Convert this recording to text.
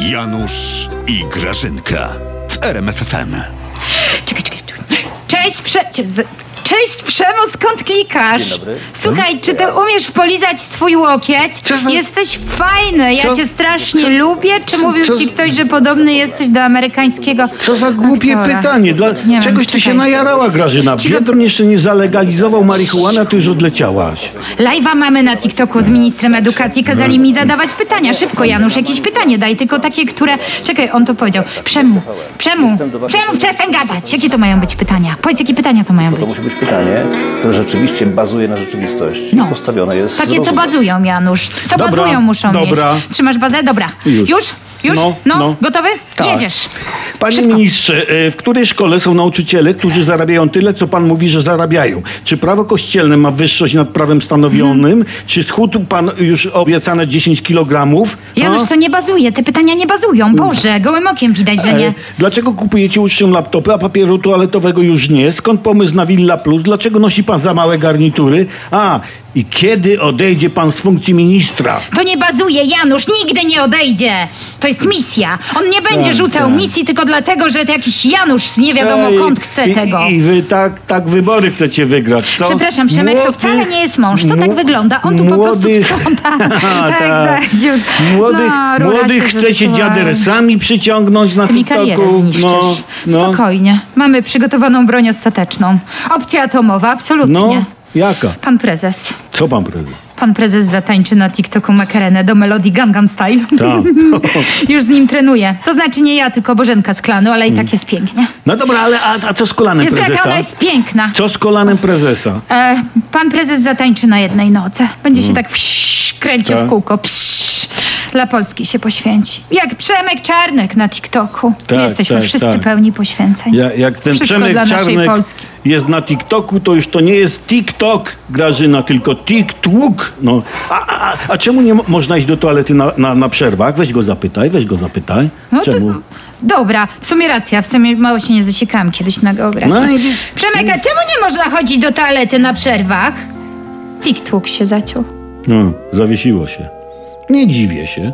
Janusz i Grażynka w RMFFM. Czekaj, czekaj. Cześć, prze... Cześć, Przemo, skąd klikasz? Dzień dobry. Słuchaj, czy ty umiesz polizać swój łokieć? Jesteś fajny, ja Co- cię strasznie lubię. Czy mówił co- ci ktoś, że podobny jesteś do amerykańskiego Co za głupie aktora? pytanie. Dla Nie wiem, czegoś ty się czekaj. najarała, Grażyna. Cicho. Biedron jeszcze nie zalegalizował marihuana, ty już odleciałaś. Live'a mamy na TikToku z ministrem edukacji. Kazali mi zadawać pytania. Szybko, Janusz, jakieś pytanie daj, tylko takie, które... Czekaj, on to powiedział. Przemu, Przemu, Przemu, przestań gadać. Jakie to mają być pytania? Powiedz, jakie pytania to mają To być. musi być pytanie, które rzeczywiście bazuje na rzeczywistości. No. Postawione jest Takie, co bazują, Janusz. Co Dobra, bazują muszą dobra. mieć. Trzymasz bazę? Dobra. Już. Już? Już? No, No, no. gotowy? Tak. Jedziesz. Panie Szybko. ministrze, e, w której szkole są nauczyciele, którzy zarabiają tyle, co pan mówi, że zarabiają? Czy prawo kościelne ma wyższość nad prawem stanowionym? Mhm. Czy schudł pan już obiecane 10 kilogramów? Janusz, to nie bazuje. Te pytania nie bazują. Boże, gołym okiem widać, że nie. E, Dlaczego kupujecie uczniom laptopy, a papieru toaletowego już nie? Skąd pomysł na Villa Plus? Dlaczego nosi pan za małe garnitury? A, i kiedy odejdzie pan z funkcji ministra? To nie bazuje, Janusz, nigdy nie odejdzie. To jest misja. On nie będzie Tak, rzucał tak. misji tylko dlatego, że to jakiś Janusz z nie wiadomo Ej, kąd chce i, tego. I wy tak, tak wybory chcecie wygrać, co? Przepraszam, Przemek, to wcale nie jest mąż. To tak wygląda. On tu po prostu sprząta. tak, tak. dziur- Młodych, No, młodych chcecie dziadersami przyciągnąć na mi TikToku. zniszczysz. No, no, Spokojnie. Mamy przygotowaną broń ostateczną. Opcja atomowa, absolutnie. no, jaka? Pan prezes. Co pan prezes? Pan prezes zatańczy na TikToku makarenę do melodii Gangnam Style. Tak. Już z nim trenuję. To znaczy nie ja, tylko Bożenka z klanu, ale i tak jest pięknie. No dobra, ale a, a co z kolanem Jest jaka prezesa? ona jest piękna. Co z kolanem prezesa? E, pan prezes zatańczy na jednej noce. Będzie się tak psz, kręcił Tak. w kółko. Psz, dla Polski się poświęci. Jak Przemek Czarnek na TikToku. Tak, Jesteśmy tak, wszyscy tak. pełni poświęceń. Ja, jak ten Wszystko Przemek dla naszej Czarnek Polski. jest na TikToku, to już to nie jest TikTok, Grażyna, tylko TikTok. No. A, a, a czemu nie mo- można iść do toalety na, na, na przerwach? Weź go zapytaj, weź go zapytaj. No to, czemu? dobra, w sumie racja. W sumie mało się nie zasiekałam kiedyś na geografii. No i Przemek, a czemu nie można chodzić do toalety na przerwach? TikTok się zaciął. No, zawiesiło się. Nie dziwię się.